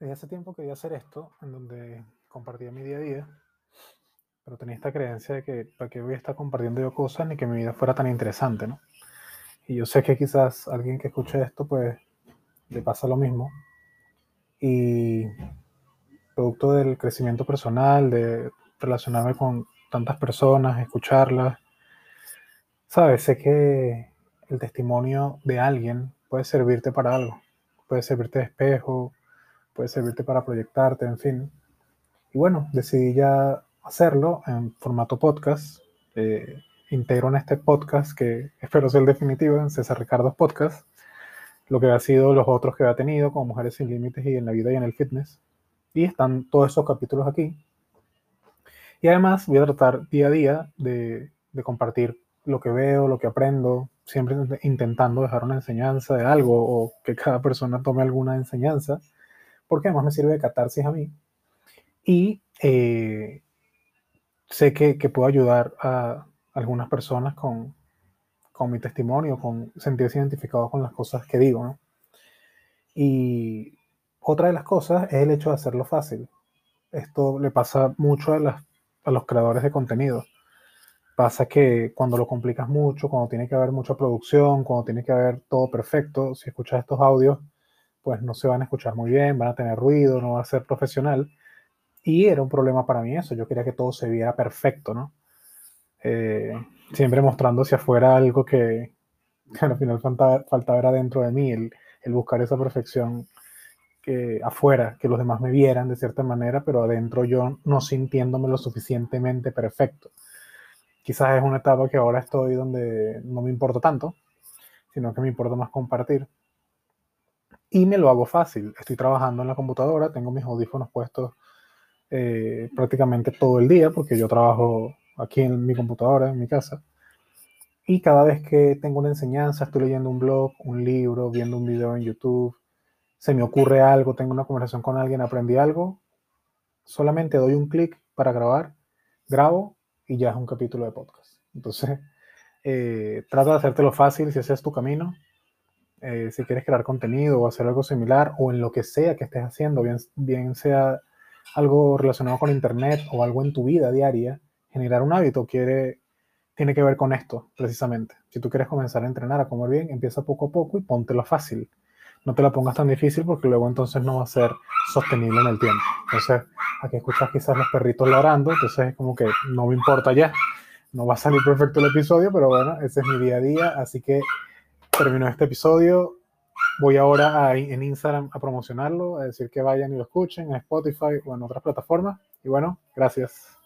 Desde hace tiempo quería hacer esto, en donde compartía mi día a día, pero tenía esta creencia de que para qué voy a estar compartiendo yo cosas ni que mi vida fuera tan interesante, ¿no? Y yo sé que quizás alguien que escuche esto, pues le pasa lo mismo. Y producto del crecimiento personal, de relacionarme con tantas personas, escucharlas, sabes, sé que el testimonio de alguien puede servirte para algo, puede servirte de espejo, puede servirte para proyectarte, en fin. Y bueno, decidí ya hacerlo en formato podcast. Eh, integro en este podcast, que espero ser el definitivo, en César Ricardo Podcast, lo que ha sido los otros que ha tenido, como Mujeres sin Límites y en la vida y en el fitness. Y están todos esos capítulos aquí. Y además voy a tratar día a día de compartir lo que veo, lo que aprendo, siempre intentando dejar una enseñanza de algo o que cada persona tome alguna enseñanza, porque además me sirve de catarsis a mí. Y eh, sé que, que, puedo ayudar a algunas personas con, con mi testimonio, con sentirse identificado con las cosas que digo. ¿no? Y otra de las cosas es el hecho de hacerlo fácil. Esto le pasa mucho a, las, a los creadores de contenido Pasa que cuando lo complicas mucho, cuando tiene que haber mucha producción, cuando tiene que haber todo perfecto, si escuchas estos audios, pues no se van a escuchar muy bien, van a tener ruido, no va a ser profesional. Y era un problema para mí eso, yo quería que todo se viera perfecto, ¿no? Eh, siempre mostrando hacia afuera algo que, que al final faltaba, faltaba era dentro de mí, el, el buscar esa perfección que afuera, que los demás me vieran de cierta manera, pero adentro yo no sintiéndome lo suficientemente perfecto quizás es una etapa que ahora estoy donde no me importa tanto, sino que me importa más compartir. Y me lo hago fácil. Estoy trabajando en la computadora, tengo mis audífonos puestos eh, prácticamente todo el día, porque yo trabajo aquí en mi computadora, en mi casa. Y cada vez que tengo una enseñanza, estoy leyendo un blog, un libro, viendo un video en YouTube, se me ocurre algo, tengo una conversación con alguien, aprendí algo, solamente doy un clic para grabar, grabo y ya es un capítulo de podcast. Entonces, eh, trata de hacértelo fácil si ese es tu camino. Eh, si quieres crear contenido o hacer algo similar o en lo que sea que estés haciendo, bien, bien sea algo relacionado con Internet o algo en tu vida diaria, generar un hábito quiere, tiene que ver con esto, precisamente. Si tú quieres comenzar a entrenar, a comer bien, empieza poco a poco y póntelo fácil no te la pongas tan difícil porque luego entonces no va a ser sostenible en el tiempo. Entonces, aquí escuchas quizás los perritos ladrando, entonces es como que no me importa ya, no va a salir perfecto el episodio, pero bueno, ese es mi día a día, así que terminó este episodio. Voy ahora a, en Instagram a promocionarlo, a decir que vayan y lo escuchen en Spotify o en otras plataformas. Y bueno, gracias.